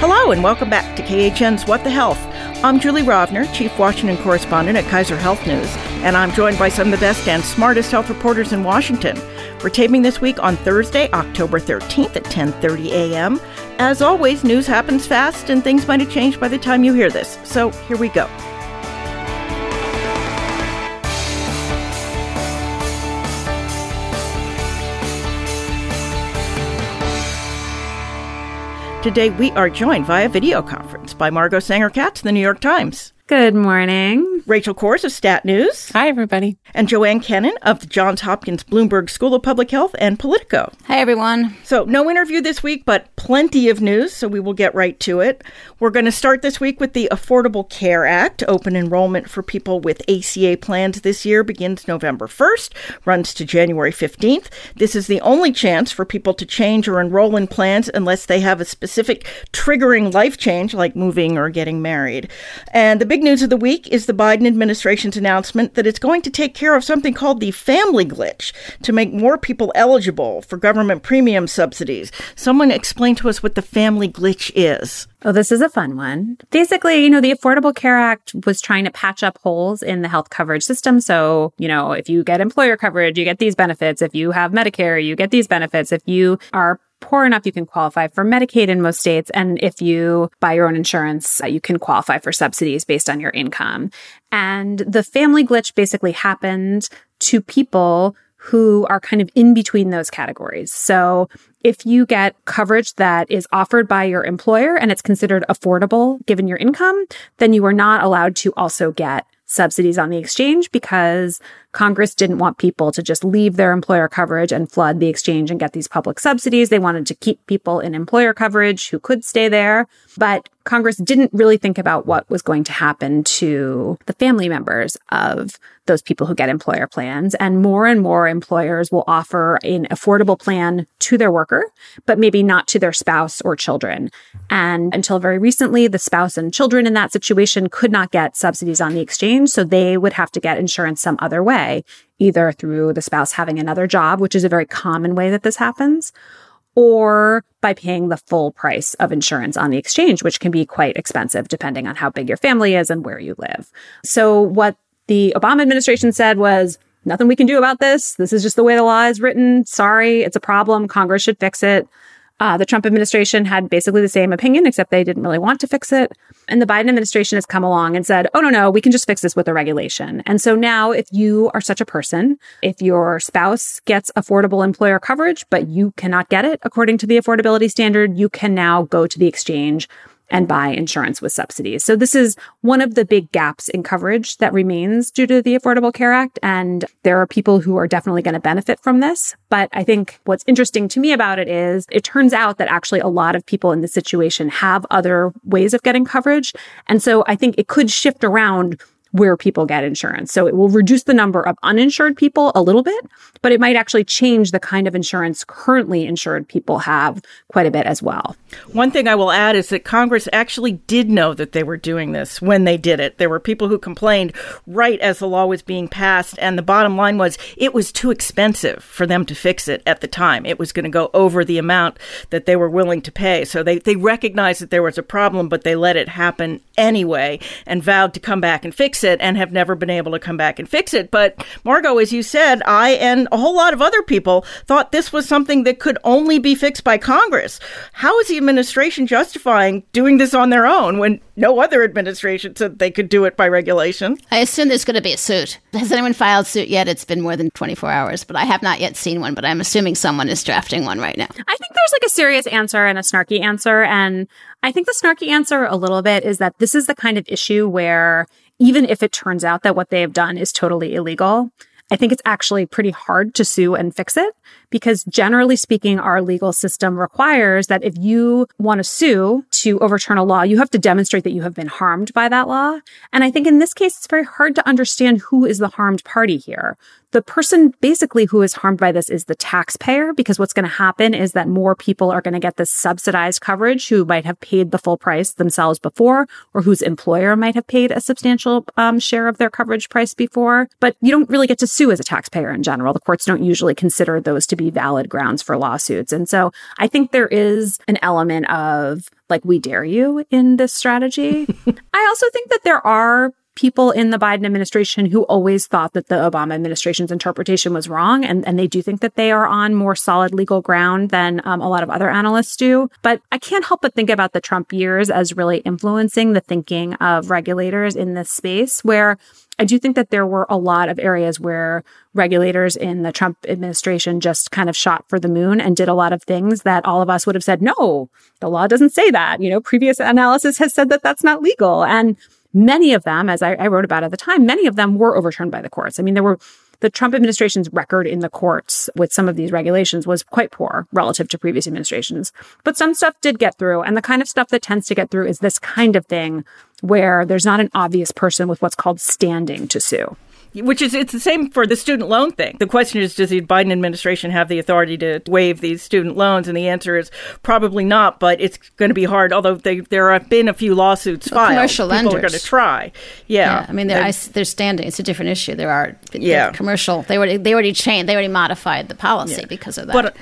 Hello, and welcome back to KHN's What the Health. I'm Julie Rovner, Chief Washington Correspondent at Kaiser Health News, and I'm joined by some of the best and smartest health reporters in Washington. We're taping this week on Thursday, October 13th at 10:30 a.m. As always, news happens fast and things might have changed by the time you hear this. So, here we go. Today, we are joined via video conference by Margot Sanger Katz, the New York Times. Good morning. Rachel Cohrs of Stat News. Hi, everybody. And Joanne Kenen of the Johns Hopkins Bloomberg School of Public Health and Politico. Hi, everyone. So, no interview this week, but plenty of news, so we will get right to it. We're going to start this week with the Affordable Care Act. Open enrollment for people with ACA plans this year begins November 1st, runs to January 15th. This is the only chance for people to change or enroll in plans unless they have a specific triggering life change, like moving or getting married. And the big news of the week is the Biden administration's announcement that it's going to take care of something called the family glitch to make more people eligible for government premium subsidies. Someone explain to us what the family glitch is. Oh, this is a fun one. Basically, you know, the Affordable Care Act was trying to patch up holes in the health coverage system. So, you know, if you get employer coverage, you get these benefits. If you have Medicare, you get these benefits. If you are poor enough, you can qualify for Medicaid in most states. And if you buy your own insurance, uh, you can qualify for subsidies based on your income. And the family glitch basically happened to people who are kind of in between those categories. So if you get coverage that is offered by your employer and it's considered affordable given your income, then you are not allowed to also get subsidies on the exchange because Congress didn't want people to just leave their employer coverage and flood the exchange and get these public subsidies. They wanted to keep people in employer coverage who could stay there. But Congress didn't really think about what was going to happen to the family members of those people who get employer plans. And more and more employers will offer an affordable plan to their worker, but maybe not to their spouse or children. And until very recently, the spouse and children in that situation could not get subsidies on the exchange. So they would have to get insurance some other way, either through the spouse having another job, which is a very common way that this happens, or by paying the full price of insurance on the exchange, which can be quite expensive depending on how big your family is and where you live. So what the Obama administration said was nothing we can do about this. This is just the way the law is written. Sorry, it's a problem. Congress should fix it. Uh, the Trump administration had basically the same opinion, except they didn't really want to fix it. And the Biden administration has come along and said, oh, no, no, we can just fix this with a regulation. And so now, if you are such a person, if your spouse gets affordable employer coverage, but you cannot get it according to the affordability standard, you can now go to the exchange and buy insurance with subsidies. So this is one of the big gaps in coverage that remains due to the Affordable Care Act. And there are people who are definitely going to benefit from this. But I think what's interesting to me about it is it turns out that actually a lot of people in this situation have other ways of getting coverage. And so I think it could shift around where people get insurance. So it will reduce the number of uninsured people a little bit, but it might actually change the kind of insurance currently insured people have quite a bit as well. One thing I will add is that Congress actually did know that they were doing this when they did it. There were people who complained right as the law was being passed, and the bottom line was it was too expensive for them to fix it at the time. It was going to go over the amount that they were willing to pay. So they, they recognized that there was a problem, but they let it happen anyway and vowed to come back and fix fix it and have never been able to come back and fix it. But Margot, as you said, I and a whole lot of other people thought this was something that could only be fixed by Congress. How is the administration justifying doing this on their own when no other administration said they could do it by regulation? I assume there's going to be a suit. Has anyone filed suit yet? It's been more than 24 hours, but I have not yet seen one, but I'm assuming someone is drafting one right now. I think there's like a serious answer and a snarky answer. And I think the snarky answer a little bit is that this is the kind of issue where even if it turns out that what they have done is totally illegal, I think it's actually pretty hard to sue and fix it because generally speaking, our legal system requires that if you want to sue to overturn a law, you have to demonstrate that you have been harmed by that law. And I think in this case, it's very hard to understand who is the harmed party here. the person basically who is harmed by this is the taxpayer because what's going to happen is that more people are going to get this subsidized coverage who might have paid the full price themselves before or whose employer might have paid a substantial um, share of their coverage price before. But you don't really get to sue as a taxpayer in general. The courts don't usually consider those to be valid grounds for lawsuits. And so I think there is an element of like, we dare you in this strategy. I also think that there are people in the Biden administration who always thought that the Obama administration's interpretation was wrong. And, and they do think that they are on more solid legal ground than um, a lot of other analysts do. But I can't help but think about the Trump years as really influencing the thinking of regulators in this space where I do think that there were a lot of areas where regulators in the Trump administration just kind of shot for the moon and did a lot of things that all of us would have said, no, the law doesn't say that. You know, previous analysis has said that that's not legal. And Many of them, as I, I wrote about at the time, many of them were overturned by the courts. I mean, there were the Trump administration's record in the courts with some of these regulations was quite poor relative to previous administrations. But some stuff did get through. And the kind of stuff that tends to get through is this kind of thing where there's not an obvious person with what's called standing to sue which is it's the same for the student loan thing. The question is, does the Biden administration have the authority to waive these student loans? And the answer is probably not. But it's going to be hard. Although they, there have been a few lawsuits well, filed, commercial people lenders are going to try. Yeah, yeah I mean, they're, I, they're, standing. It's a different issue. There are yeah commercial. They already they already changed. They already modified the policy yeah. because of that. But,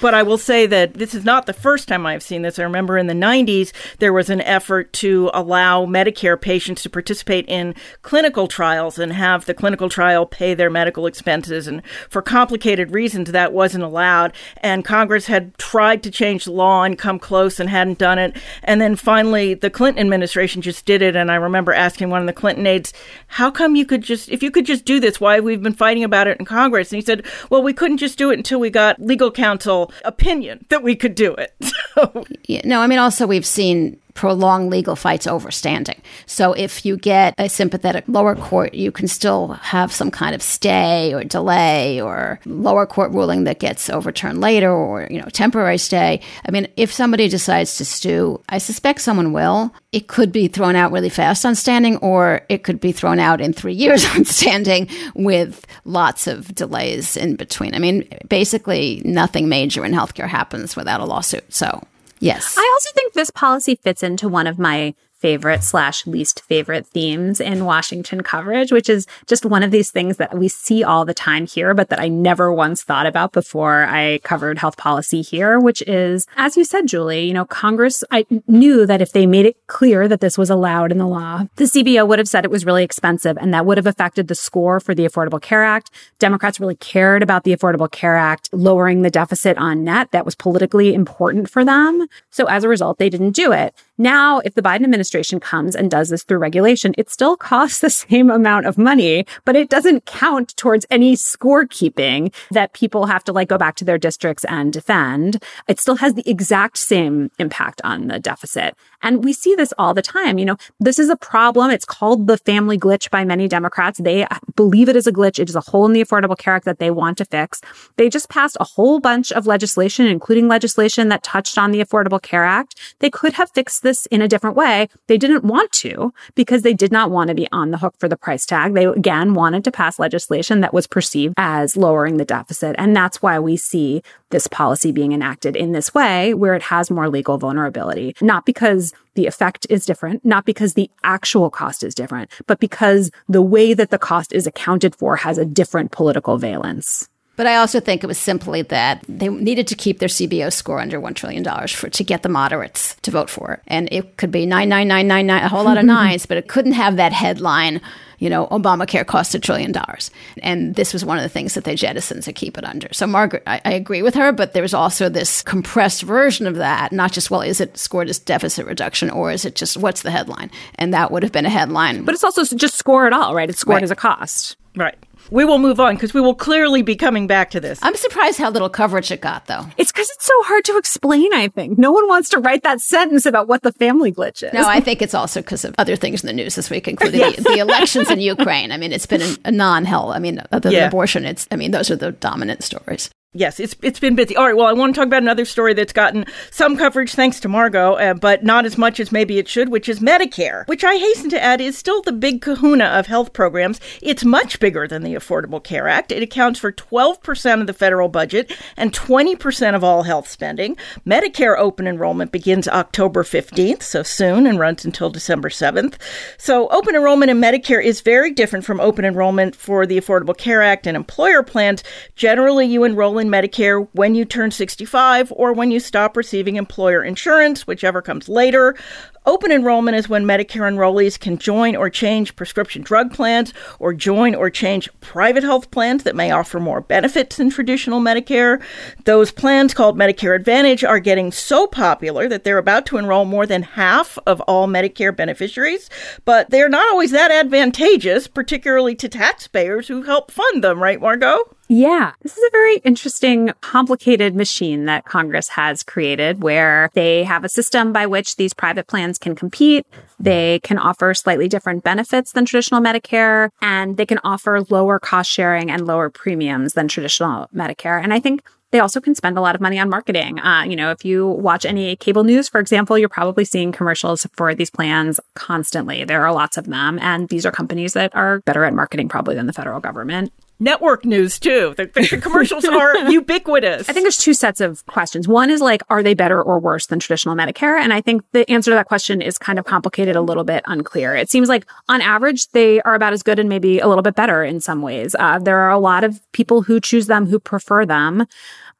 but I will say that this is not the first time I've seen this. I remember in the 90s, there was an effort to allow Medicare patients to participate in clinical trials and have the clinical trial pay their medical expenses. And for complicated reasons, that wasn't allowed. And Congress had tried to change the law and come close and hadn't done it. And then finally, the Clinton administration just did it. And I remember asking one of the Clinton aides, how come you could just, if you could just do this, why we've been fighting about it in Congress? And he said, well, we couldn't just do it until we got legal counsel opinion that we could do it. So. Yeah, no, I mean, also we've seen prolonged legal fights over standing. So if you get a sympathetic lower court, you can still have some kind of stay or delay or lower court ruling that gets overturned later or, you know, temporary stay. I mean, if somebody decides to sue, I suspect someone will. It could be thrown out really fast on standing or it could be thrown out in 3 years on standing with lots of delays in between. I mean, basically nothing major in healthcare happens without a lawsuit. So Yes. I also think this policy fits into one of my favorite slash least favorite themes in Washington coverage, which is just one of these things that we see all the time here, but that I never once thought about before I covered health policy here, which is, as you said, Julie, you know, Congress, I knew that if they made it clear that this was allowed in the law, the CBO would have said it was really expensive and that would have affected the score for the Affordable Care Act. Democrats really cared about the Affordable Care Act lowering the deficit on net. That was politically important for them. So as a result, they didn't do it. Now, if the Biden administration comes and does this through regulation, it still costs the same amount of money, but it doesn't count towards any scorekeeping that people have to like go back to their districts and defend. It still has the exact same impact on the deficit. And we see this all the time. You know, this is a problem. It's called the family glitch by many Democrats. They believe it is a glitch. It is a hole in the Affordable Care Act that they want to fix. They just passed a whole bunch of legislation, including legislation that touched on the Affordable Care Act. They could have fixed this in a different way. They didn't want to because they did not want to be on the hook for the price tag. They again wanted to pass legislation that was perceived as lowering the deficit. And that's why we see this policy being enacted in this way where it has more legal vulnerability, not because the effect is different, not because the actual cost is different, but because the way that the cost is accounted for has a different political valence. But I also think it was simply that they needed to keep their CBO score under $1 trillion for to get the moderates to vote for it. And it could be 99999, a whole lot of nines, but it couldn't have that headline, you know, Obamacare cost a trillion dollars. And this was one of the things that they jettisoned to keep it under. So, Margaret, I, I agree with her, but there was also this compressed version of that, not just, well, is it scored as deficit reduction or is it just what's the headline? And that would have been a headline. But it's also just score it all, right? It's scored right. as a cost. Right we will move on because we will clearly be coming back to this. I'm surprised how little coverage it got, though. It's because it's so hard to explain, I think. No one wants to write that sentence about what the family glitch is. No, I think it's also because of other things in the news this week, including yes. the, the, elections in Ukraine. I mean, it's been a, a non hell. I mean, other than yeah. abortion, it's, I mean, those are the dominant stories. Yes, it's it's been busy. All right. Well, I want to talk about another story that's gotten some coverage thanks to Margot, uh, but not as much as maybe it should, which is Medicare, which I hasten to add is still the big kahuna of health programs. It's much bigger than the Affordable Care Act. It accounts for 12% of the federal budget and 20% of all health spending. Medicare open enrollment begins October 15th, so soon, and runs until December 7th. So, open enrollment in Medicare is very different from open enrollment for the Affordable Care Act and employer plans. Generally, you enroll in Medicare when you turn 65 or when you stop receiving employer insurance, whichever comes later. Open enrollment is when Medicare enrollees can join or change prescription drug plans or join or change private health plans that may offer more benefits than traditional Medicare. Those plans called Medicare Advantage are getting so popular that they're about to enroll more than half of all Medicare beneficiaries, but they're not always that advantageous, particularly to taxpayers who help fund them, right, Margot? Yeah, this is a very interesting, complicated machine that Congress has created where they have a system by which these private plans can compete. They can offer slightly different benefits than traditional Medicare, and they can offer lower cost sharing and lower premiums than traditional Medicare. And I think they also can spend a lot of money on marketing. Uh, you know, if you watch any cable news, for example, you're probably seeing commercials for these plans constantly. There are lots of them, and these are companies that are better at marketing probably than the federal government network news too. The, the commercials are ubiquitous. I think there's two sets of questions. One is like, are they better or worse than traditional Medicare? And I think the answer to that question is kind of complicated, a little bit unclear. It seems like on average, they are about as good and maybe a little bit better in some ways. Uh, there are a lot of people who choose them who prefer them.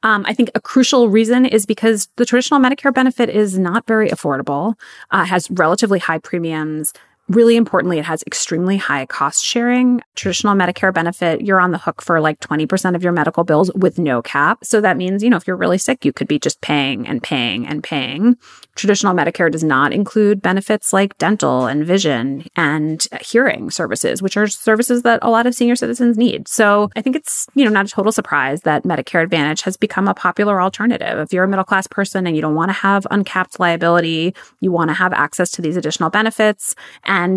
Um, I think a crucial reason is because the traditional Medicare benefit is not very affordable, uh, has relatively high premiums, Really importantly, it has extremely high cost sharing. Traditional Medicare benefit, you're on the hook for like 20% of your medical bills with no cap. So that means, you know, if you're really sick, you could be just paying and paying and paying. Traditional Medicare does not include benefits like dental and vision and hearing services, which are services that a lot of senior citizens need. So I think it's, you know, not a total surprise that Medicare Advantage has become a popular alternative. If you're a middle class person and you don't want to have uncapped liability, you want to have access to these additional benefits,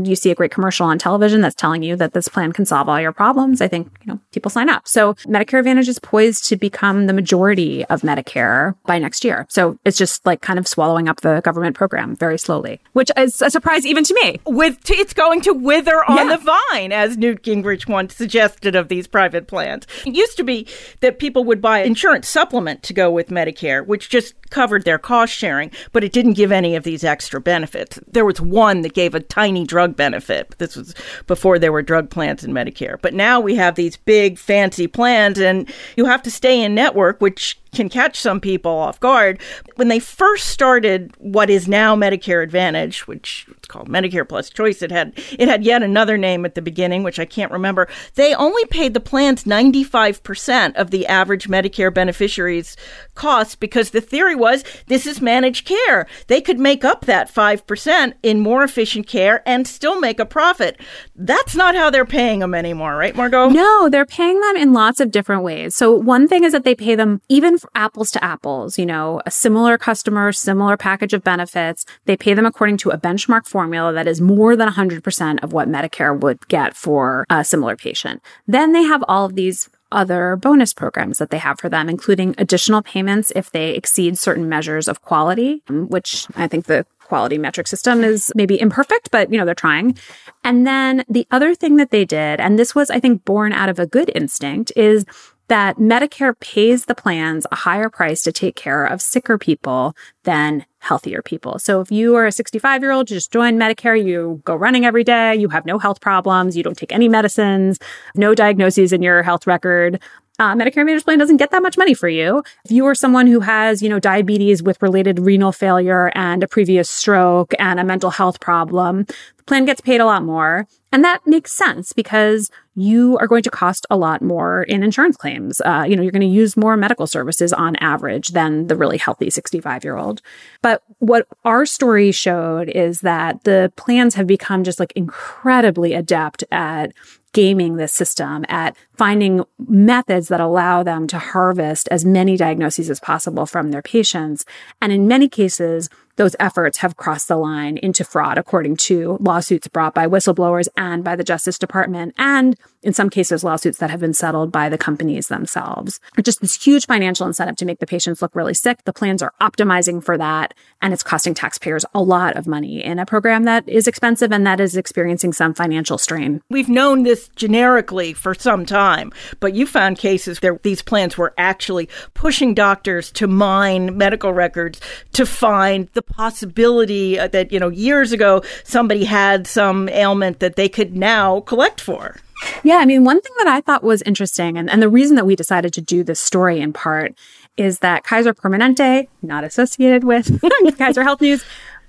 you see a great commercial on television that's telling you that this plan can solve all your problems, I think, you know, people sign up. So Medicare Advantage is poised to become the majority of Medicare by next year. So it's just like kind of swallowing up the government program very slowly, which is a surprise even to me. With it's going to wither on yeah. the vine, as Newt Gingrich once suggested of these private plans. It used to be that people would buy insurance supplement to go with Medicare, which just covered their cost sharing, but it didn't give any of these extra benefits. There was one that gave a tiny drug benefit. This was before there were drug plans in Medicare. But now we have these big fancy plans and you have to stay in network, which can catch some people off guard. When they first started what is now Medicare Advantage, which it's called Medicare Plus Choice, it had it had yet another name at the beginning, which I can't remember. They only paid the plans 95% of the average Medicare beneficiary's costs because the theory was this is managed care. They could make up that 5% in more efficient care and still make a profit. That's not how they're paying them anymore, right, Margot? No, they're paying them in lots of different ways. So one thing is that they pay them even apples to apples, you know, a similar customer, similar package of benefits. They pay them according to a benchmark formula that is more than 100% of what Medicare would get for a similar patient. Then they have all of these other bonus programs that they have for them, including additional payments if they exceed certain measures of quality, um, which I think the quality metric system is maybe imperfect, but you know, they're trying. And then the other thing that they did, and this was, I think, born out of a good instinct, is that Medicare pays the plans a higher price to take care of sicker people than healthier people. So if you are a 65 year old, just join Medicare, you go running every day, you have no health problems, you don't take any medicines, no diagnoses in your health record, uh, Medicare Advantage plan doesn't get that much money for you. If you are someone who has, you know, diabetes with related renal failure and a previous stroke and a mental health problem, the plan gets paid a lot more. And that makes sense because you are going to cost a lot more in insurance claims. Uh, you know, you're going to use more medical services on average than the really healthy 65 year old. But what our story showed is that the plans have become just like incredibly adept at gaming this system, at finding methods that allow them to harvest as many diagnoses as possible from their patients. And in many cases, those efforts have crossed the line into fraud, according to lawsuits brought by whistleblowers and by the Justice Department, and in some cases, lawsuits that have been settled by the companies themselves. Just this huge financial incentive to make the patients look really sick. The plans are optimizing for that, and it's costing taxpayers a lot of money in a program that is expensive and that is experiencing some financial strain. We've known this generically for some time, but you found cases where these plans were actually pushing doctors to mine medical records to find the possibility uh, that, you know, years ago somebody had some ailment that they could now collect for. Yeah, I mean, one thing that I thought was interesting, and, and the reason that we decided to do this story in part is that Kaiser Permanente, not associated with Kaiser Health News,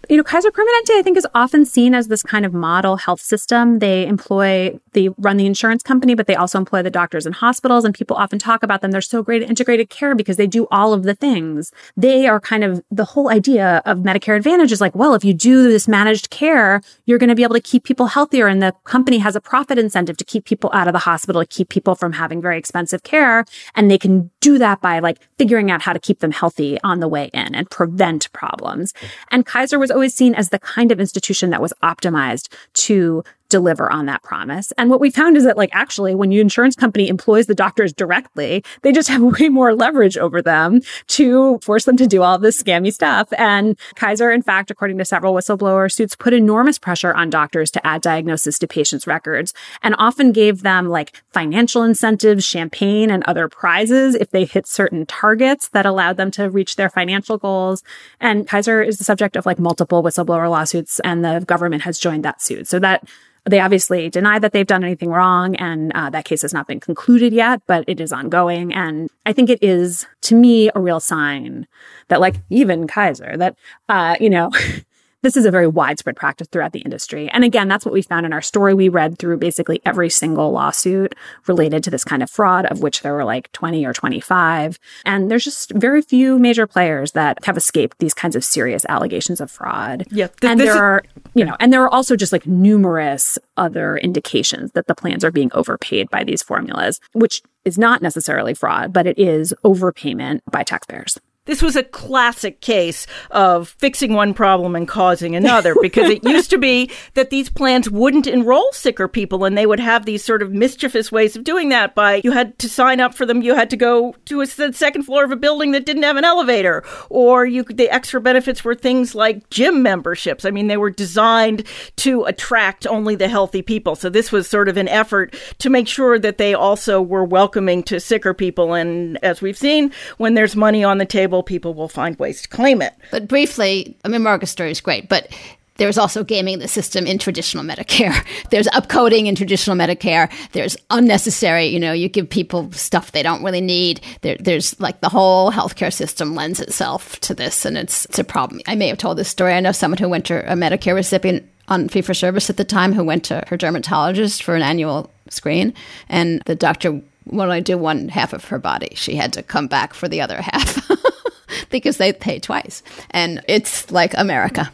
you know, Kaiser Permanente, I think, is often seen as this kind of model health system. They employ, they run the insurance company, but they also employ the doctors and hospitals. And people often talk about them. They're so great at integrated care because they do all of the things. They are kind of the whole idea of Medicare Advantage is like, well, if you do this managed care, you're going to be able to keep people healthier. And the company has a profit incentive to keep people out of the hospital, to keep people from having very expensive care. And they can do that by like figuring out how to keep them healthy on the way in and prevent problems. And Kaiser was always seen as the kind of institution that was optimized to deliver on that promise. And what we found is that like actually when your insurance company employs the doctors directly, they just have way more leverage over them to force them to do all this scammy stuff. And Kaiser, in fact, according to several whistleblower suits, put enormous pressure on doctors to add diagnosis to patients' records and often gave them like financial incentives, champagne and other prizes if they hit certain targets that allowed them to reach their financial goals. And Kaiser is the subject of like multiple whistleblower lawsuits and the government has joined that suit. So that they obviously deny that they've done anything wrong, and uh, that case has not been concluded yet, but it is ongoing. And I think it is, to me, a real sign that, like, even Kaiser, that, uh, you know, this is a very widespread practice throughout the industry. And again, that's what we found in our story. We read through basically every single lawsuit related to this kind of fraud, of which there were like 20 or 25. And there's just very few major players that have escaped these kinds of serious allegations of fraud. Yeah. Th- and there are, you know, and there are also just like numerous other indications that the plans are being overpaid by these formulas, which is not necessarily fraud, but it is overpayment by taxpayers. This was a classic case of fixing one problem and causing another because it used to be that these plans wouldn't enroll sicker people and they would have these sort of mischievous ways of doing that by you had to sign up for them, you had to go to a second floor of a building that didn't have an elevator, or you the extra benefits were things like gym memberships. I mean, they were designed to attract only the healthy people. So this was sort of an effort to make sure that they also were welcoming to sicker people. And as we've seen, when there's money on the table, people will find ways to claim it. But briefly, I mean, Margaret's story is great, but there's also gaming the system in traditional Medicare. There's upcoding in traditional Medicare. There's unnecessary, you know, you give people stuff they don't really need. There, there's like the whole healthcare system lends itself to this, and it's, it's a problem. I may have told this story. I know someone who went to a Medicare recipient on fee for service at the time who went to her dermatologist for an annual screen, and the doctor would only do one half of her body. She had to come back for the other half. because they pay twice. And it's like America.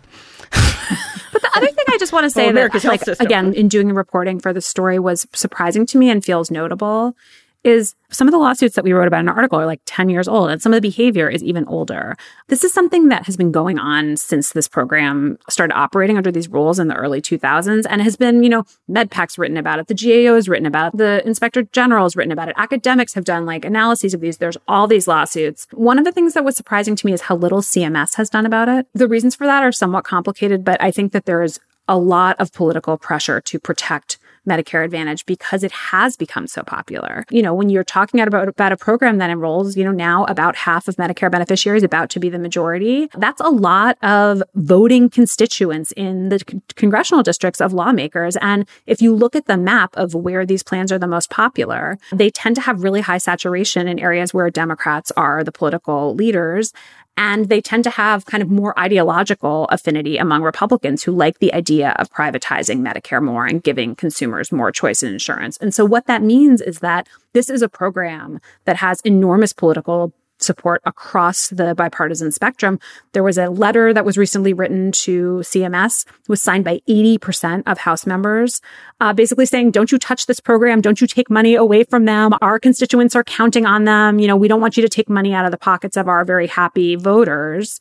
but the other thing I just want to say well, that, like, again, in doing the reporting for the story was surprising to me and feels notable is some of the lawsuits that we wrote about in our article are like 10 years old and some of the behavior is even older. This is something that has been going on since this program started operating under these rules in the early 2000s and has been, you know, MedPAC's written about it, the GAO has written about it, the Inspector General has written about it, academics have done like analyses of these. There's all these lawsuits. One of the things that was surprising to me is how little CMS has done about it. The reasons for that are somewhat complicated, but I think that there is a lot of political pressure to protect Medicare Advantage because it has become so popular. You know, when you're talking about, about a program that enrolls, you know, now about half of Medicare beneficiaries, about to be the majority, that's a lot of voting constituents in the c- congressional districts of lawmakers. And if you look at the map of where these plans are the most popular, they tend to have really high saturation in areas where Democrats are the political leaders. And they tend to have kind of more ideological affinity among Republicans who like the idea of privatizing Medicare more and giving consumers more choice in insurance. And so what that means is that this is a program that has enormous political support across the bipartisan spectrum. There was a letter that was recently written to CMS, was signed by 80% of House members, uh, basically saying, don't you touch this program. Don't you take money away from them. Our constituents are counting on them. You know, we don't want you to take money out of the pockets of our very happy voters.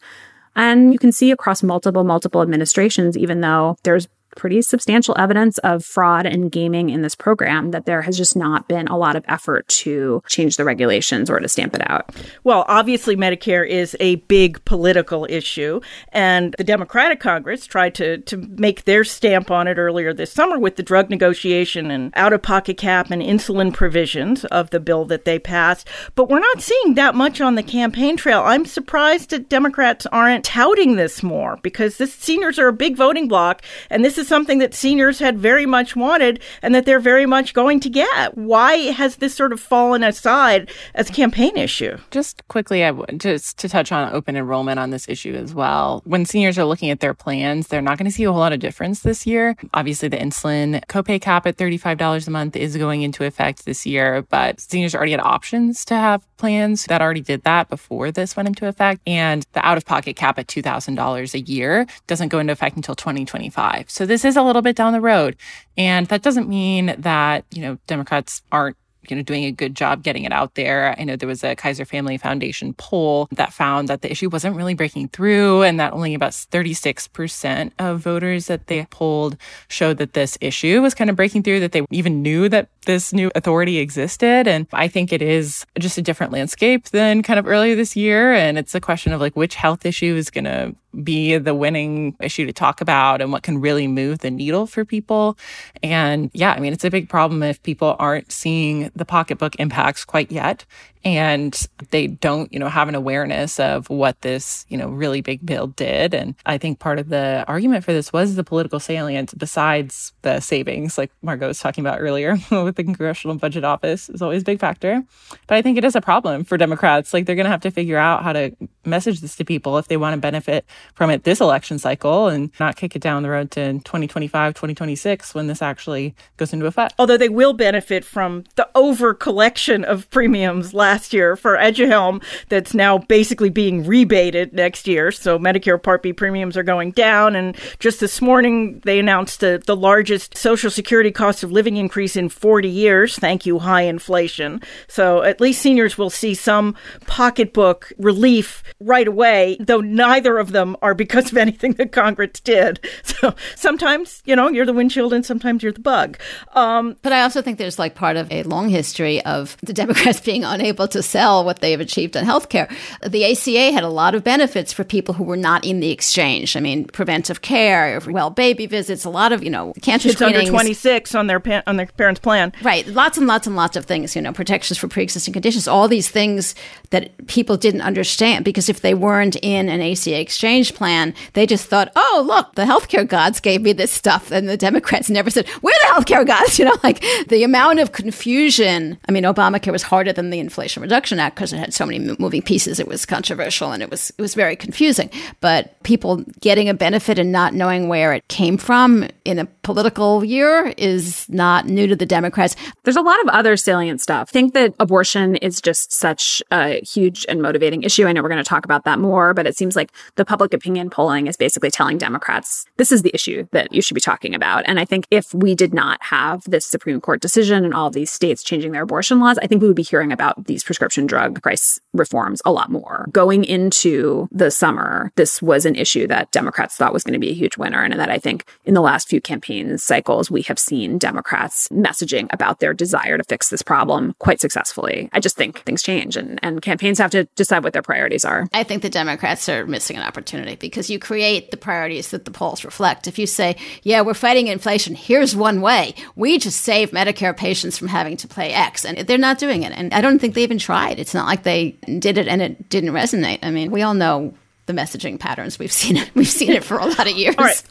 And you can see across multiple, multiple administrations, even though there's pretty substantial evidence of fraud and gaming in this program that there has just not been a lot of effort to change the regulations or to stamp it out. Well, obviously, Medicare is a big political issue, and the Democratic Congress tried to, to make their stamp on it earlier this summer with the drug negotiation and out of pocket cap and insulin provisions of the bill that they passed. But we're not seeing that much on the campaign trail. I'm surprised that Democrats aren't touting this more because the seniors are a big voting bloc, and this is something that seniors had very much wanted and that they're very much going to get. Why has this sort of fallen aside as a campaign issue? Just quickly, I would just to touch on open enrollment on this issue as well. When seniors are looking at their plans, they're not going to see a whole lot of difference this year. Obviously, the insulin copay cap at $35 a month is going into effect this year, but seniors already had options to have plans that already did that before this went into effect. And the out of pocket cap at $2,000 a year doesn't go into effect until 2025. So this is a little bit down the road. And that doesn't mean that, you know, Democrats aren't you know, doing a good job getting it out there. I know there was a Kaiser Family Foundation poll that found that the issue wasn't really breaking through and that only about 36% of voters that they polled showed that this issue was kind of breaking through, that they even knew that this new authority existed. And I think it is just a different landscape than kind of earlier this year. And it's a question of like which health issue is going to be the winning issue to talk about and what can really move the needle for people. And yeah, I mean, it's a big problem if people aren't seeing the pocketbook impacts quite yet and they don't, you know, have an awareness of what this, you know, really big bill did. And I think part of the argument for this was the political salient besides the savings, like Margot was talking about earlier with the Congressional Budget Office is always a big factor. But I think it is a problem for Democrats. Like they're going to have to figure out how to message this to people if they want to benefit from it this election cycle and not kick it down the road to 2025, 2026 when this actually goes into effect. Although they will benefit from the over collection of premiums last last year for Aduhelm that's now basically being rebated next year. So Medicare Part B premiums are going down. And just this morning, they announced the, the largest Social Security cost of living increase in 40 years. Thank you, high inflation. So at least seniors will see some pocketbook relief right away, though neither of them are because of anything that Congress did. So sometimes, you know, you're the windshield and sometimes you're the bug. Um, but I also think there's like part of a long history of the Democrats being unable to sell what they have achieved in healthcare. The ACA had a lot of benefits for people who were not in the exchange. I mean, preventive care, well baby visits, a lot of you know cancer Kids screenings. under twenty six on their pa- on their parents' plan. Right, lots and lots and lots of things. You know, protections for pre existing conditions. All these things that people didn't understand because if they weren't in an ACA exchange plan, they just thought, oh look, the healthcare gods gave me this stuff, and the Democrats never said we're the healthcare gods. You know, like the amount of confusion. I mean, Obamacare was harder than the inflation Inflation Reduction Act because it had so many moving pieces. It was controversial and it was it was very confusing. But people getting a benefit and not knowing where it came from in a political year is not new to the Democrats. There's a lot of other salient stuff. I think that abortion is just such a huge and motivating issue. I know we're going to talk about that more, but it seems like the public opinion polling is basically telling Democrats this is the issue that you should be talking about. And I think if we did not have this Supreme Court decision and all these states changing their abortion laws, I think we would be hearing about these these prescription drug price reforms a lot more. Going into the summer, this was an issue that Democrats thought was going to be a huge winner. And that I think in the last few campaign cycles, we have seen Democrats messaging about their desire to fix this problem quite successfully. I just think things change and, and campaigns have to decide what their priorities are. I think the Democrats are missing an opportunity because you create the priorities that the polls reflect. If you say, yeah, we're fighting inflation, here's one way. We just save Medicare patients from having to pay X. And they're not doing it. And I don't think they even tried. It's not like they did it and it didn't resonate. I mean, we all know the messaging patterns. We've seen it. We've seen it for a lot of years. All right.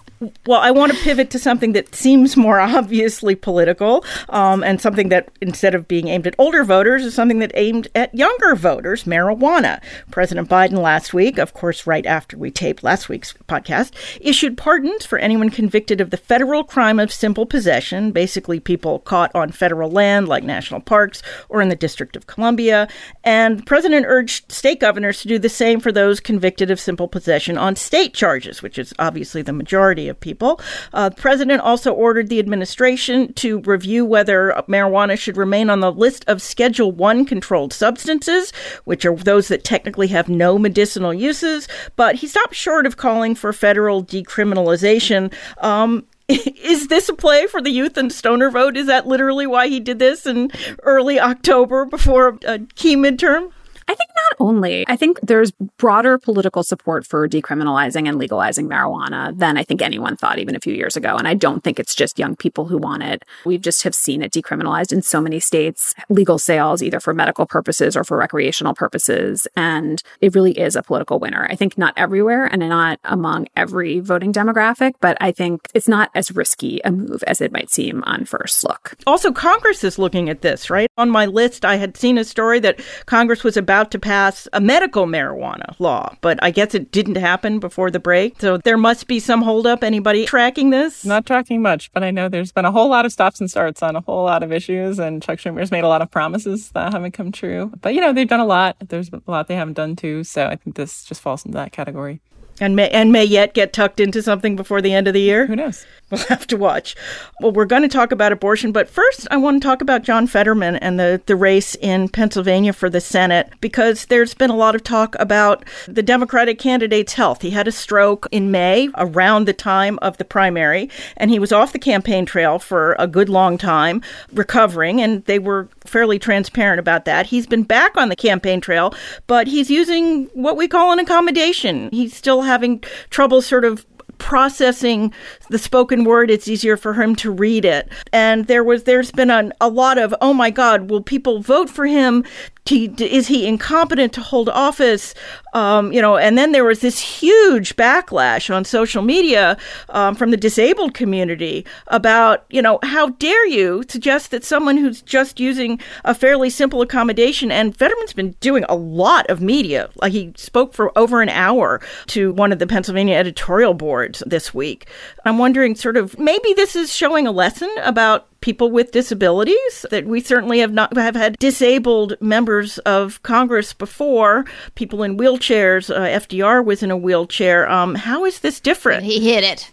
Well, I want to pivot to something that seems more obviously political, um, and something that instead of being aimed at older voters is something that aimed at younger voters: marijuana. President Biden last week, of course, right after we taped last week's podcast, issued pardons for anyone convicted of the federal crime of simple possession, basically people caught on federal land like national parks or in the District of Columbia. And the president urged state governors to do the same for those convicted of simple possession on state charges, which is obviously the majority of people. Uh, the president also ordered the administration to review whether marijuana should remain on the list of Schedule 1 controlled substances, which are those that technically have no medicinal uses, but he stopped short of calling for federal decriminalization. Um, is this a play for the youth and stoner vote? Is that literally why he did this in early October before a key midterm? I think not only. I think there's broader political support for decriminalizing and legalizing marijuana than I think anyone thought even a few years ago. And I don't think it's just young people who want it. We just have seen it decriminalized in so many states, legal sales, either for medical purposes or for recreational purposes. And it really is a political winner. I think not everywhere and not among every voting demographic, but I think it's not as risky a move as it might seem on first look. Also, Congress is looking at this, right? On my list, I had seen a story that Congress was about about to pass a medical marijuana law, but I guess it didn't happen before the break. So there must be some holdup. Anybody tracking this? Not tracking much, but I know there's been a whole lot of stops and starts on a whole lot of issues, and Chuck Schumer's made a lot of promises that haven't come true. But you know, they've done a lot. There's a lot they haven't done too. So I think this just falls into that category and may and may yet get tucked into something before the end of the year. Who knows? We'll have to watch. Well, we're going to talk about abortion, but first I want to talk about John Fetterman and the the race in Pennsylvania for the Senate because there's been a lot of talk about the Democratic candidate's health. He had a stroke in May around the time of the primary, and he was off the campaign trail for a good long time, recovering, and they were fairly transparent about that. He's been back on the campaign trail, but he's using what we call an accommodation. He's still having trouble sort of processing the spoken word it's easier for him to read it and there was there's been a, a lot of oh my god will people vote for him he, is he incompetent to hold office? Um, you know, and then there was this huge backlash on social media um, from the disabled community about, you know, how dare you suggest that someone who's just using a fairly simple accommodation, and Fetterman's been doing a lot of media. Like he spoke for over an hour to one of the Pennsylvania editorial boards this week. I'm wondering, sort of, maybe this is showing a lesson about people with disabilities that we certainly have not have had disabled members of Congress before. People in wheelchairs uh, FDR was in a wheelchair. Um, how is this different? He hit it.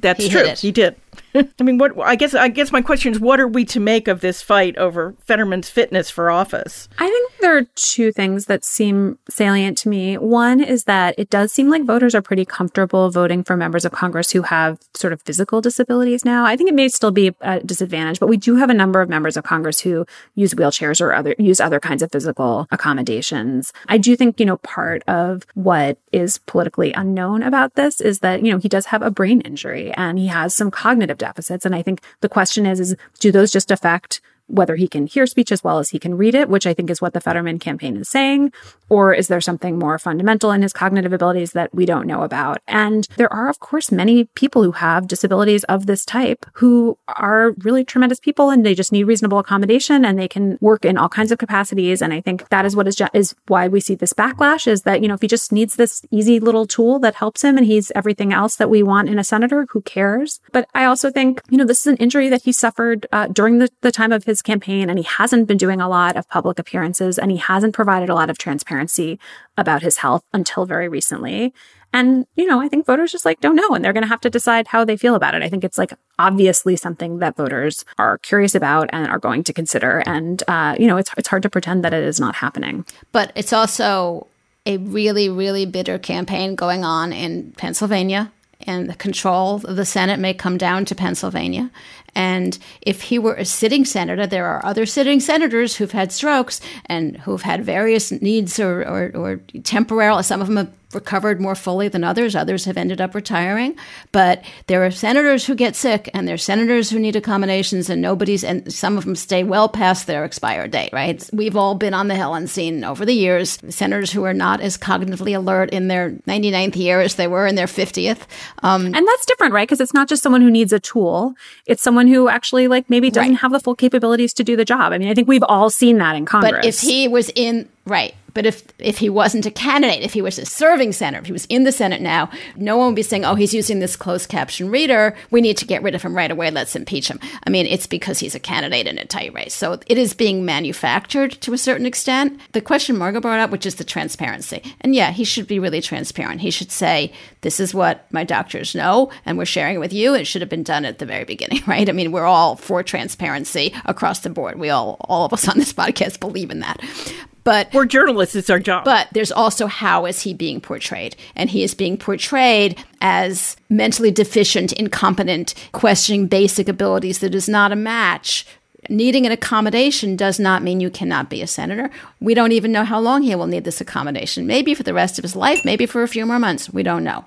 That's he true. he did I mean, what I guess I guess my question is, what are we to make of this fight over Fetterman's fitness for office? I think there are two things that seem salient to me. One is that it does seem like voters are pretty comfortable voting for members of Congress who have sort of physical disabilities now. I think it may still be a disadvantage, but we do have a number of members of Congress who use wheelchairs or other use other kinds of physical accommodations. I do think you know part of what is politically unknown about this is that you know he does have a brain injury and he has some cognitive deficits. And I think the question is, is do those just affect whether he can hear speech as well as he can read it, which I think is what the Fetterman campaign is saying, or is there something more fundamental in his cognitive abilities that we don't know about? And there are, of course, many people who have disabilities of this type who are really tremendous people and they just need reasonable accommodation and they can work in all kinds of capacities. And I think that is what is, is why we see this backlash is that, you know, if he just needs this easy little tool that helps him and he's everything else that we want in a senator, who cares? But I also think, you know, this is an injury that he suffered uh, during the, the time of his campaign and he hasn't been doing a lot of public appearances and he hasn't provided a lot of transparency about his health until very recently. And, you know, I think voters just like don't know and they're going to have to decide how they feel about it. I think it's like obviously something that voters are curious about and are going to consider. And, uh, you know, it's, it's hard to pretend that it is not happening. But it's also a really, really bitter campaign going on in Pennsylvania and the control of the Senate may come down to Pennsylvania. And if he were a sitting senator, there are other sitting senators who've had strokes and who've had various needs or, or, or temporary, some of them have recovered more fully than others. Others have ended up retiring. But there are senators who get sick and there are senators who need accommodations and nobody's, and some of them stay well past their expired date, right? We've all been on the Hill and seen over the years senators who are not as cognitively alert in their 99th year as they were in their 50th. Um, and that's different, right? Because it's not just someone who needs a tool. It's someone who actually like maybe doesn't right. have the full capabilities to do the job. I mean, I think we've all seen that in Congress. But if he was in right, But if if he wasn't a candidate, if he was a serving senator, if he was in the Senate now, no one would be saying, "Oh, he's using this closed caption reader. We need to get rid of him right away. Let's impeach him." I mean, it's because he's a candidate in a tight race. So it is being manufactured to a certain extent. The question Margot brought up, which is the transparency, and yeah, he should be really transparent. He should say, "This is what my doctors know, and we're sharing it with you." It should have been done at the very beginning, right? I mean, we're all for transparency across the board. We all, all of us on this podcast, believe in that. But we're journalists; it's our job. But there's also how is he being portrayed, and he is being portrayed as mentally deficient, incompetent, questioning basic abilities that is not a match. Needing an accommodation does not mean you cannot be a senator. We don't even know how long he will need this accommodation. Maybe for the rest of his life, maybe for a few more months. We don't know.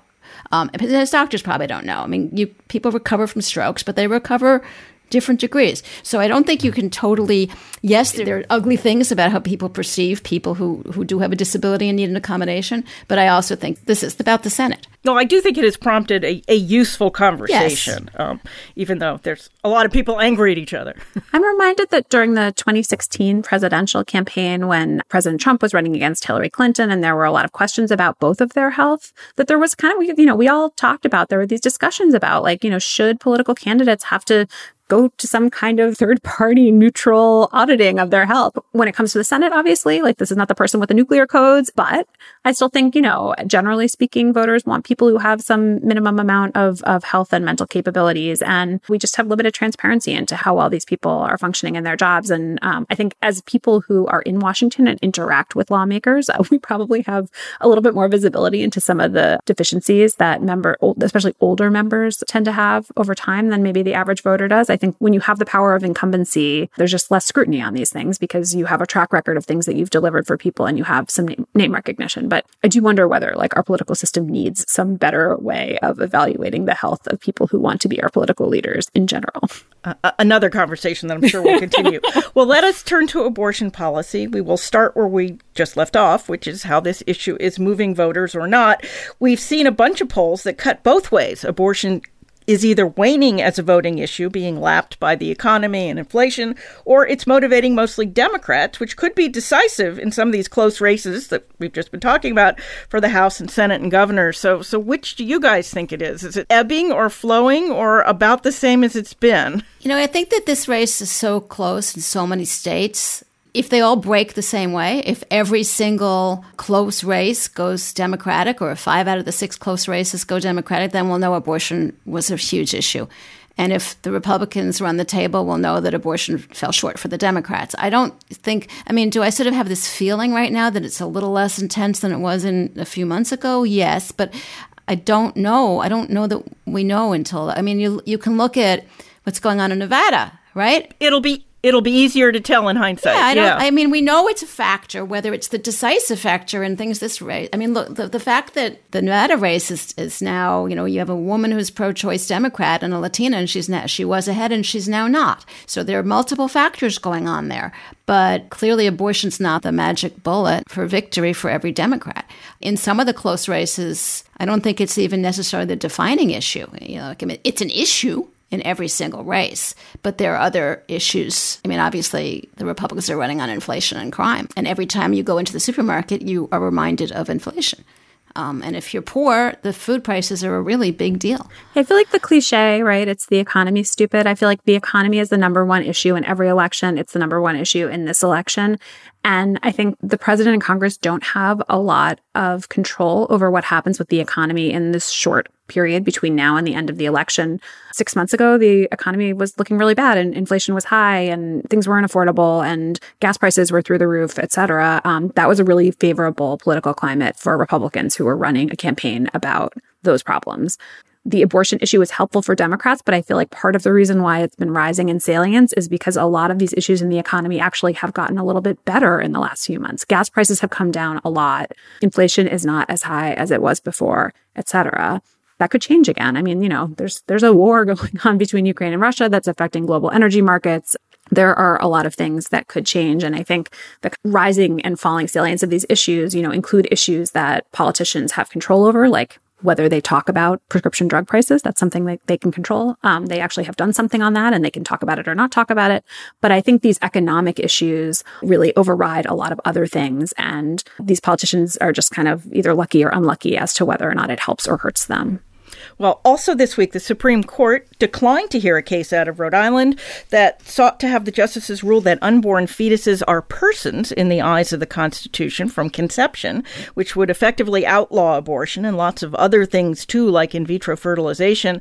Um, his doctors probably don't know. I mean, you people recover from strokes, but they recover different degrees. So I don't think you can totally. Yes, there are ugly things about how people perceive people who who do have a disability and need an accommodation, but I also think this is about the Senate. No, I do think it has prompted a, a useful conversation, yes. um, even though there's a lot of people angry at each other. I'm reminded that during the 2016 presidential campaign, when President Trump was running against Hillary Clinton, and there were a lot of questions about both of their health, that there was kind of, you know, we all talked about, there were these discussions about, like, you know, should political candidates have to go to some kind of third party neutral auditing of their health. When it comes to the Senate, obviously, like this is not the person with the nuclear codes, but I still think, you know, generally speaking, voters want people who have some minimum amount of, of health and mental capabilities. And we just have limited transparency into how well these people are functioning in their jobs. And um, I think as people who are in Washington and interact with lawmakers, uh, we probably have a little bit more visibility into some of the deficiencies that member, especially older members tend to have over time than maybe the average voter does. Think when you have the power of incumbency, there's just less scrutiny on these things because you have a track record of things that you've delivered for people and you have some name, name recognition. But I do wonder whether like our political system needs some better way of evaluating the health of people who want to be our political leaders in general. Uh, another conversation that I'm sure will continue. well, let us turn to abortion policy. We will start where we just left off, which is how this issue is moving voters or not. We've seen a bunch of polls that cut both ways. Abortion is either waning as a voting issue, being lapped by the economy and inflation, or it's motivating mostly Democrats, which could be decisive in some of these close races that we've just been talking about for the House and Senate and governor. So, so which do you guys think it is? Is it ebbing or flowing or about the same as it's been? You know, I think that this race is so close in so many states if they all break the same way, if every single close race goes Democratic, or five out of the six close races go Democratic, then we'll know abortion was a huge issue. And if the Republicans run the table, we'll know that abortion fell short for the Democrats. I don't think, I mean, do I sort of have this feeling right now that it's a little less intense than it was in a few months ago? Yes, but I don't know. I don't know that we know until, I mean, you, you can look at what's going on in Nevada, right? It'll be it'll be easier to tell in hindsight. Yeah, I, yeah. I mean, we know it's a factor, whether it's the decisive factor in things this race. I mean, look, the, the fact that the Nevada race is, is now, you know, you have a woman who's pro-choice Democrat and a Latina, and she's now, she was ahead and she's now not. So there are multiple factors going on there. But clearly, abortion's not the magic bullet for victory for every Democrat. In some of the close races, I don't think it's even necessarily the defining issue. You know, like, I mean, it's an issue in every single race. But there are other issues. I mean, obviously, the Republicans are running on inflation and crime. And every time you go into the supermarket, you are reminded of inflation. Um, and if you're poor, the food prices are a really big deal. I feel like the cliche, right? It's the economy stupid. I feel like the economy is the number one issue in every election. It's the number one issue in this election. And I think the president and Congress don't have a lot of control over what happens with the economy in this short period between now and the end of the election. Six months ago, the economy was looking really bad and inflation was high and things weren't affordable and gas prices were through the roof, et cetera. Um, that was a really favorable political climate for Republicans who were running a campaign about those problems the abortion issue is helpful for Democrats, but I feel like part of the reason why it's been rising in salience is because a lot of these issues in the economy actually have gotten a little bit better in the last few months. Gas prices have come down a lot. Inflation is not as high as it was before, et cetera. That could change again. I mean, you know, there's there's a war going on between Ukraine and Russia that's affecting global energy markets there are a lot of things that could change. And I think the rising and falling salience of these issues, you know, include issues that politicians have control over, like whether they talk about prescription drug prices. That's something that they can control. Um, they actually have done something on that and they can talk about it or not talk about it. But I think these economic issues really override a lot of other things. And these politicians are just kind of either lucky or unlucky as to whether or not it helps or hurts them. Well, also this week, the Supreme Court declined to hear a case out of Rhode Island that sought to have the justices rule that unborn fetuses are persons in the eyes of the Constitution from conception, which would effectively outlaw abortion and lots of other things too, like in vitro fertilization.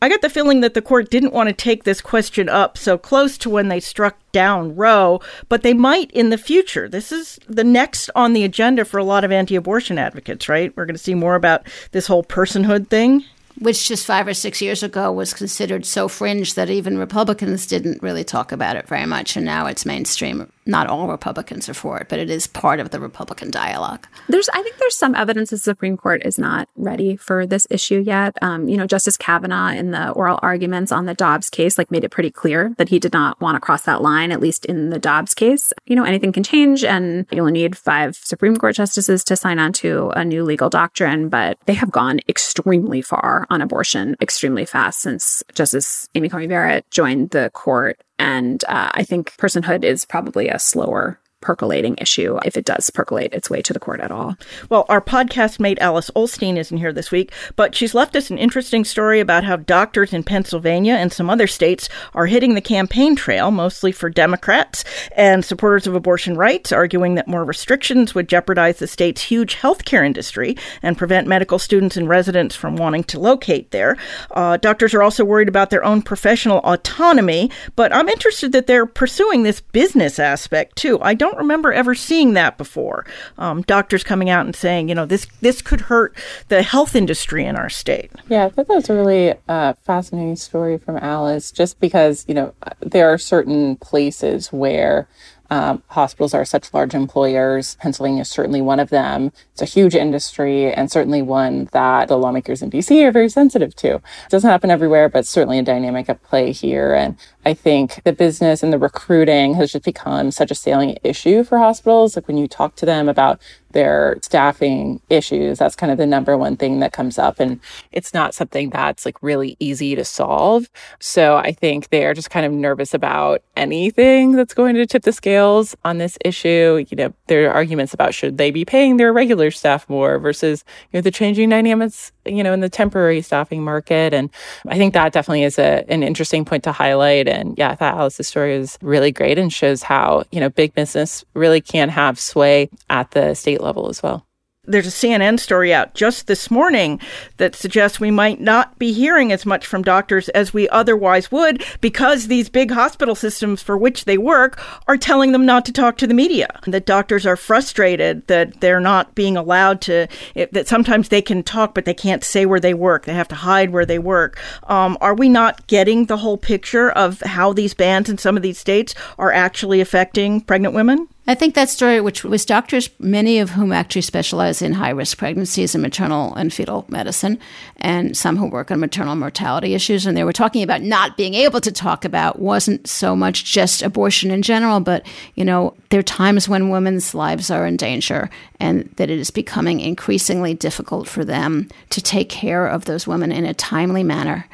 I got the feeling that the court didn't want to take this question up so close to when they struck down Roe, but they might in the future. This is the next on the agenda for a lot of anti abortion advocates, right? We're going to see more about this whole personhood thing which just five or six years ago was considered so fringe that even Republicans didn't really talk about it very much, and now it's mainstream not all Republicans are for it, but it is part of the Republican dialogue. There's, I think, there's some evidence the Supreme Court is not ready for this issue yet. Um, you know, Justice Kavanaugh in the oral arguments on the Dobbs case, like, made it pretty clear that he did not want to cross that line, at least in the Dobbs case. You know, anything can change, and you'll need five Supreme Court justices to sign on to a new legal doctrine. But they have gone extremely far on abortion, extremely fast since Justice Amy Coney Barrett joined the court and uh, I think personhood is probably a slower percolating issue if it does percolate its way to the court at all. Well, our podcast mate Alice Ollstein isn't here this week, but she's left us an interesting story about how doctors in Pennsylvania and some other states are hitting the campaign trail, mostly for Democrats and supporters of abortion rights, arguing that more restrictions would jeopardize the state's huge healthcare industry and prevent medical students and residents from wanting to locate there. Uh, doctors are also worried about their own professional autonomy, but I'm interested that they're pursuing this business aspect too. I don't don't remember ever seeing that before. Um, doctors coming out and saying, you know, this this could hurt the health industry in our state. Yeah, I thought that was a really uh, fascinating story from Alice, just because you know there are certain places where um, hospitals are such large employers. Pennsylvania is certainly one of them. It's a huge industry and certainly one that the lawmakers in DC are very sensitive to. It doesn't happen everywhere, but certainly a dynamic at play here. And I think the business and the recruiting has just become such a salient issue for hospitals. Like when you talk to them about their staffing issues, that's kind of the number one thing that comes up. And it's not something that's like really easy to solve. So I think they are just kind of nervous about anything that's going to tip the scales on this issue. You know, there are arguments about should they be paying their regular staff more versus, you know, the changing dynamics, you know, in the temporary staffing market. And I think that definitely is a, an interesting point to highlight. And yeah, I thought Alice's story is really great and shows how, you know, big business really can have sway at the state level as well there's a CNN story out just this morning that suggests we might not be hearing as much from doctors as we otherwise would because these big hospital systems for which they work are telling them not to talk to the media. That doctors are frustrated that they're not being allowed to, that sometimes they can talk, but they can't say where they work. They have to hide where they work. Um, are we not getting the whole picture of how these bans in some of these states are actually affecting pregnant women? I think that story, which was doctors, many of whom actually specialize in high risk pregnancies and maternal and fetal medicine, and some who work on maternal mortality issues. And they were talking about not being able to talk about wasn't so much just abortion in general, but, you know, there are times when women's lives are in danger and that it is becoming increasingly difficult for them to take care of those women in a timely manner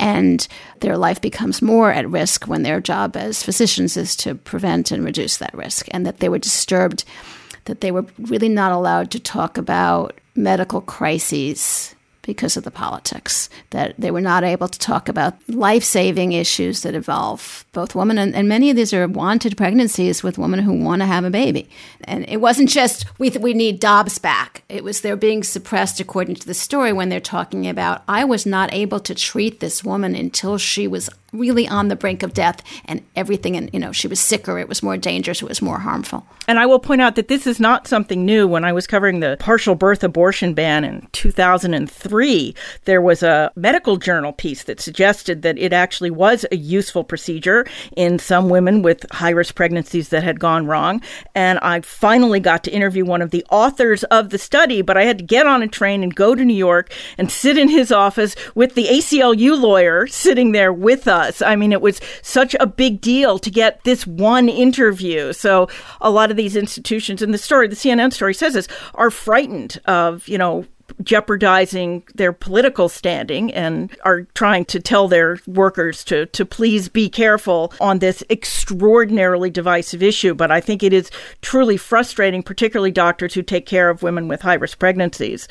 and their life becomes more at risk when their job as physicians is to prevent and reduce that risk, and that they were disturbed that they were really not allowed to talk about medical crises because of the politics, that they were not able to talk about life saving issues that involve both women. And, and, many of these are wanted pregnancies with women who want to have a baby. And it wasn't just, we, we need Dobbs back. It was they're being suppressed, according to the story, when they're talking about, I was not able to treat this woman until she was really on the brink of death and everything and you know she was sicker it was more dangerous it was more harmful. And i will point out that this is not something new. When i was covering the partial birth abortion ban in 2003 there was a medical journal piece that suggested that it actually was a useful procedure in some women with high risk pregnancies that had gone wrong. And i finally got to interview one of the authors of the study but i had to get on a train and go to new york and sit in his office with the aclu lawyer sitting there with us us. I mean, it was such a big deal to get this one interview. So a lot of these institutions and the story, the CNN story says this, are frightened of, you know, jeopardizing their political standing and are trying to tell their workers to, to please be careful on this extraordinarily divisive issue. But I think it is truly frustrating, particularly doctors who take care of women with high risk pregnancies.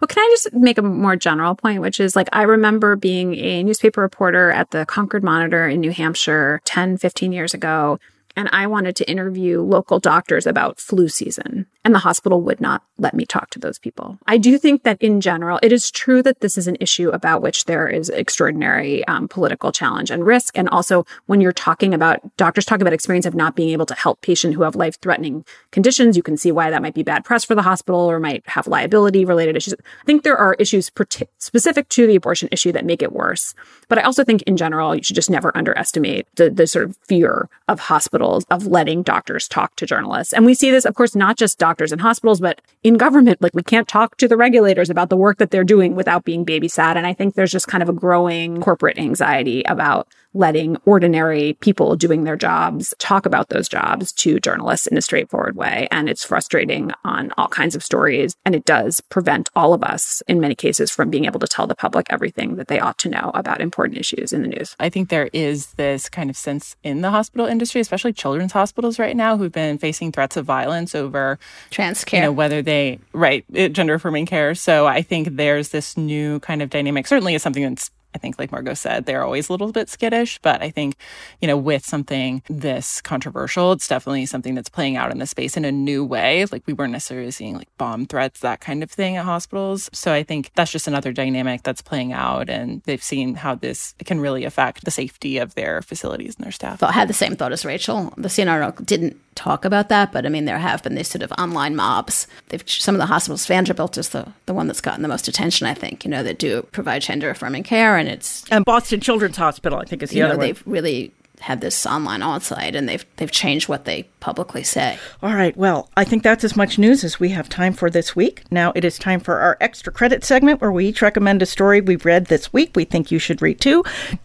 Well, can I just make a more general point, which is like I remember being a newspaper reporter at the Concord Monitor in New Hampshire 10, 15 years ago and I wanted to interview local doctors about flu season, and the hospital would not let me talk to those people. I do think that in general, it is true that this is an issue about which there is extraordinary um, political challenge and risk. And also, when you're talking about doctors talk about experience of not being able to help patients who have life threatening conditions, you can see why that might be bad press for the hospital or might have liability related issues. I think there are issues specific to the abortion issue that make it worse. But I also think in general, you should just never underestimate the, the sort of fear of hospitals of letting doctors talk to journalists. And we see this, of course, not just doctors in hospitals, but in government. Like we can't talk to the regulators about the work that they're doing without being babysat. And I think there's just kind of a growing corporate anxiety about letting ordinary people doing their jobs talk about those jobs to journalists in a straightforward way. And it's frustrating on all kinds of stories. And it does prevent all of us, in many cases, from being able to tell the public everything that they ought to know about important issues in the news. I think there is this kind of sense in the hospital industry, especially children's hospitals right now, who've been facing threats of violence over trans care, you know, whether they, right, gender affirming care. So I think there's this new kind of dynamic, certainly is something that's I think, like Margot said, they're always a little bit skittish. But I think, you know, with something this controversial, it's definitely something that's playing out in the space in a new way. Like we weren't necessarily seeing like bomb threats, that kind of thing at hospitals. So I think that's just another dynamic that's playing out. And they've seen how this can really affect the safety of their facilities and their staff. I had the same thought as Rachel. The CNRO didn't talk about that, but I mean, there have been these sort of online mobs. They've, some of the hospitals, Vanderbilt is the, the one that's gotten the most attention, I think, you know, that do provide gender affirming care. And it's. And Boston Children's Hospital, I think, is the you other know, one. They've really had this online on-site and they've they've changed what they publicly say. All right. Well, I think that's as much news as we have time for this week. Now it is time for our extra credit segment where we each recommend a story we've read this week we think you should read too.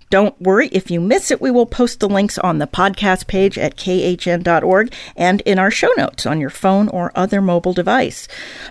Don't worry if you miss it, we will post the links on the podcast page at khn.org and in our show notes on your phone or other mobile device.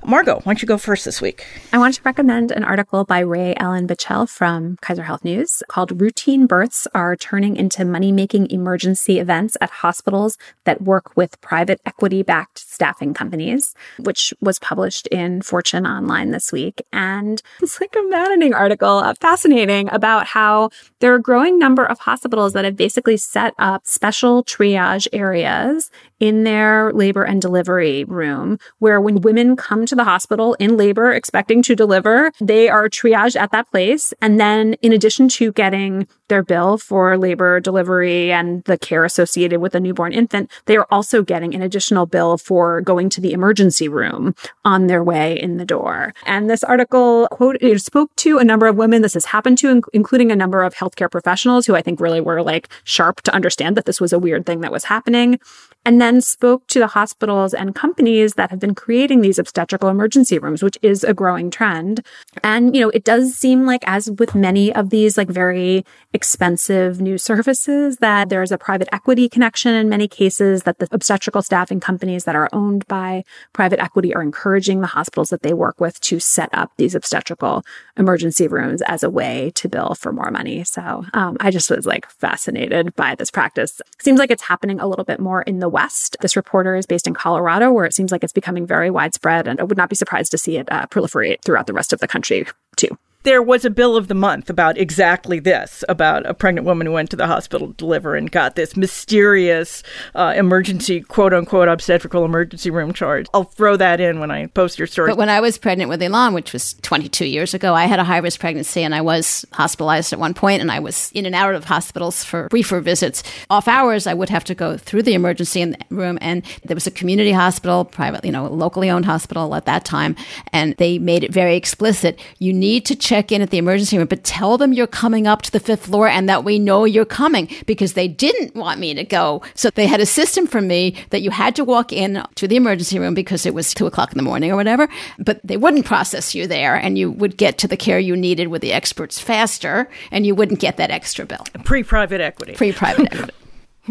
Margot, why don't you go first this week? I want to recommend an article by Rae Ellen Bichell from Kaiser Health News called Routine Births Are Turning into Money Making Emergency Events at Hospitals That Work with Private Equity Backed Staffing Companies, which was published in Fortune Online this week. And it's like a maddening article, uh, fascinating about how there are a growing number of hospitals that have basically set up special triage areas in their labor and delivery room where when women come to the hospital in labor expecting to deliver, they are triaged at that place. And then in addition to getting their bill for labor delivery and the care associated with a newborn infant, they are also getting an additional bill for going to the emergency room on their way in the door. And this article quote spoke to a number of women this has happened to, including a number of healthcare professionals who I think really were like sharp to understand that this was a weird thing that was happening and then spoke to the hospitals and companies that have been creating these obstetrical emergency rooms, which is a growing trend. And, you know, it does seem like, as with many of these like very expensive new services, that there's a private equity connection in many cases, that the obstetrical staffing companies that are owned by private equity are encouraging the hospitals that they work with to set up these obstetrical emergency rooms as a way to bill for more money. So um, I just was like fascinated by this practice. Seems like it's happening a little bit more in the West. This reporter is based in Colorado, where it seems like it's becoming very widespread, and I would not be surprised to see it uh, proliferate throughout the rest of the country too there was a bill of the month about exactly this about a pregnant woman who went to the hospital to deliver and got this mysterious uh, emergency quote unquote obstetrical emergency room charge. I'll throw that in when I post your story. But when I was pregnant with Elon, which was 22 years ago, I had a high risk pregnancy and I was hospitalized at one point and I was in and out of hospitals for briefer visits. Off hours, I would have to go through the emergency room and there was a community hospital, private, you know, locally owned hospital at that time. And they made it very explicit. You need to check check in at the emergency room, but tell them you're coming up to the fifth floor and that we know you're coming because they didn't want me to go. So they had a system for me that you had to walk in to the emergency room because it was two o'clock in the morning or whatever, but they wouldn't process you there and you would get to the care you needed with the experts faster and you wouldn't get that extra bill. Pre private equity. Pre private equity.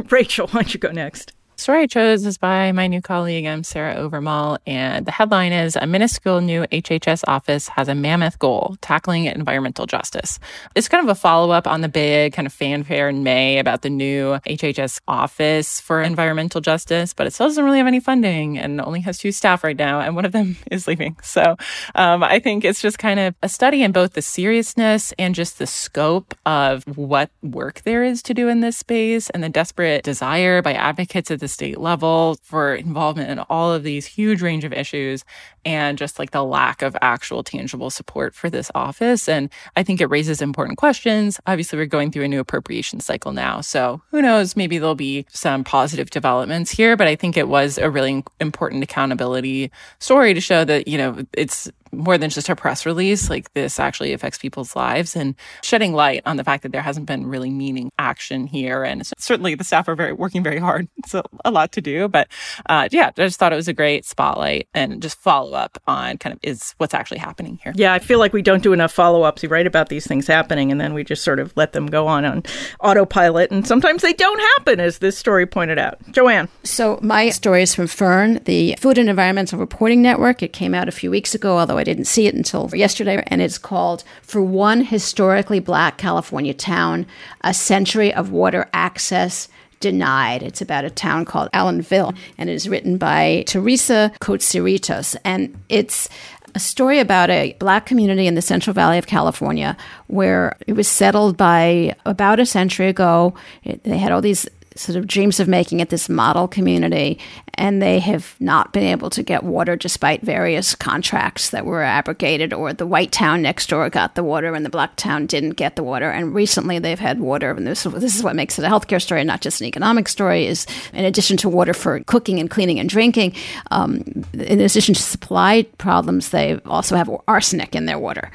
Rachel, why don't you go next? Story I chose is by my new colleague, I'm Sarah Owermohle, and the headline is A minuscule new HHS office has a mammoth goal, tackling environmental justice. It's kind of a follow up on the big kind of fanfare in May about the new HHS office for environmental justice, but it still doesn't really have any funding and only has two staff right now, and one of them is leaving. So um, I think it's just kind of a study in both the seriousness and just the scope of what work there is to do in this space and the desperate desire by advocates at the state level for involvement in all of these huge range of issues and just like the lack of actual tangible support for this office. And I think it raises important questions. Obviously, we're going through a new appropriation cycle now. So who knows? Maybe there'll be some positive developments here, but I think it was a really important accountability story to show that, you know, it's more than just a press release. Like this actually affects people's lives and shedding light on the fact that there hasn't been really meaning action here. And certainly the staff are very working very hard. It's a, a lot to do, but uh, yeah, I just thought it was a great spotlight and just follow up on kind of is what's actually happening here. Yeah, I feel like we don't do enough follow ups. We write about these things happening and then we just sort of let them go on on autopilot. And sometimes they don't happen, as this story pointed out. Joanne. So, my story is from FERN, the Food and Environmental Reporting Network. It came out a few weeks ago, although I didn't see it until yesterday. And it's called For One Historically Black California Town A Century of Water Access Denied. It's about a town called Allenville, and it is written by Teresa Cotsirilos. And it's a story about a black community in the Central Valley of California where it was settled by about a century ago. It, they had all these sort of dreams of making it this model community, and they have not been able to get water despite various contracts that were abrogated, or the white town next door got the water and the black town didn't get the water. And recently they've had water, and this, this is what makes it a healthcare story, not just an economic story, is in addition to water for cooking and cleaning and drinking, um, in addition to supply problems, they also have arsenic in their water.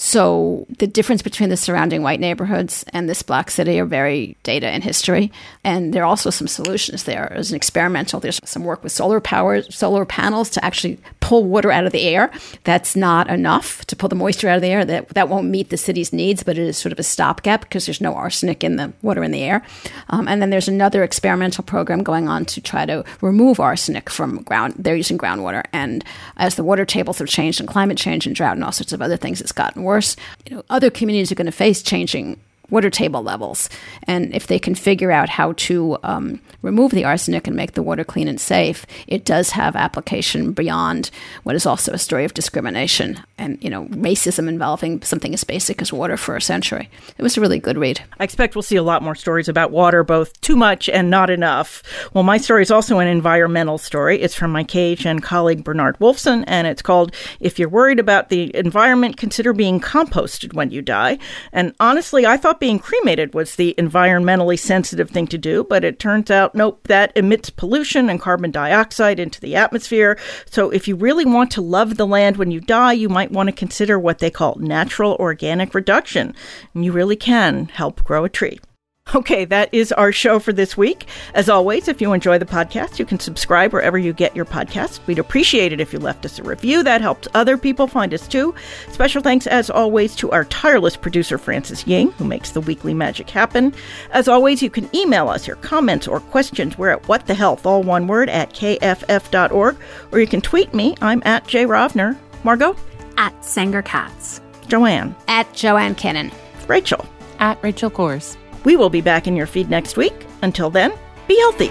So the difference between the surrounding white neighborhoods and this black city are very data and history. And there are also some solutions there. As an experimental, there's some work with solar power, solar panels to actually pull water out of the air. That's not enough to pull the moisture out of the air. That that won't meet the city's needs, but it is sort of a stopgap because there's no arsenic in the water in the air. Um, and then there's another experimental program going on to try to remove arsenic from ground. They're using groundwater, and as the water tables have changed and climate change and drought and all sorts of other things, it's gotten worse. You know, other communities are going to face changing water table levels. And if they can figure out how to um, remove the arsenic and make the water clean and safe, it does have application beyond what is also a story of discrimination and, you know, racism involving something as basic as water for a century. It was a really good read. I expect we'll see a lot more stories about water, both too much and not enough. Well, my story is also an environmental story. It's from my KHN colleague Bernard Wolfson, and it's called If You're Worried About the Environment, Consider Being Composted When You Die. And honestly, I thought being cremated was the environmentally sensitive thing to do, but it turns out, nope, that emits pollution and carbon dioxide into the atmosphere. So if you really want to love the land when you die, you might want to consider what they call natural organic reduction. And you really can help grow a tree. Okay, that is our show for this week. As always, if you enjoy the podcast, you can subscribe wherever you get your podcasts. We'd appreciate it if you left us a review. That helps other people find us too. Special thanks, as always, to our tireless producer, Francis Ying, who makes the weekly magic happen. As always, you can email us your comments or questions. We're at what the health, all one word, at kff.org, or you can tweet me. I'm at Jay Rovner. Margot? At Sanger Katz. Joanne? At Joanne Kenen. Rachel? At Rachel Cohrs. We will be back in your feed next week. Until then, be healthy.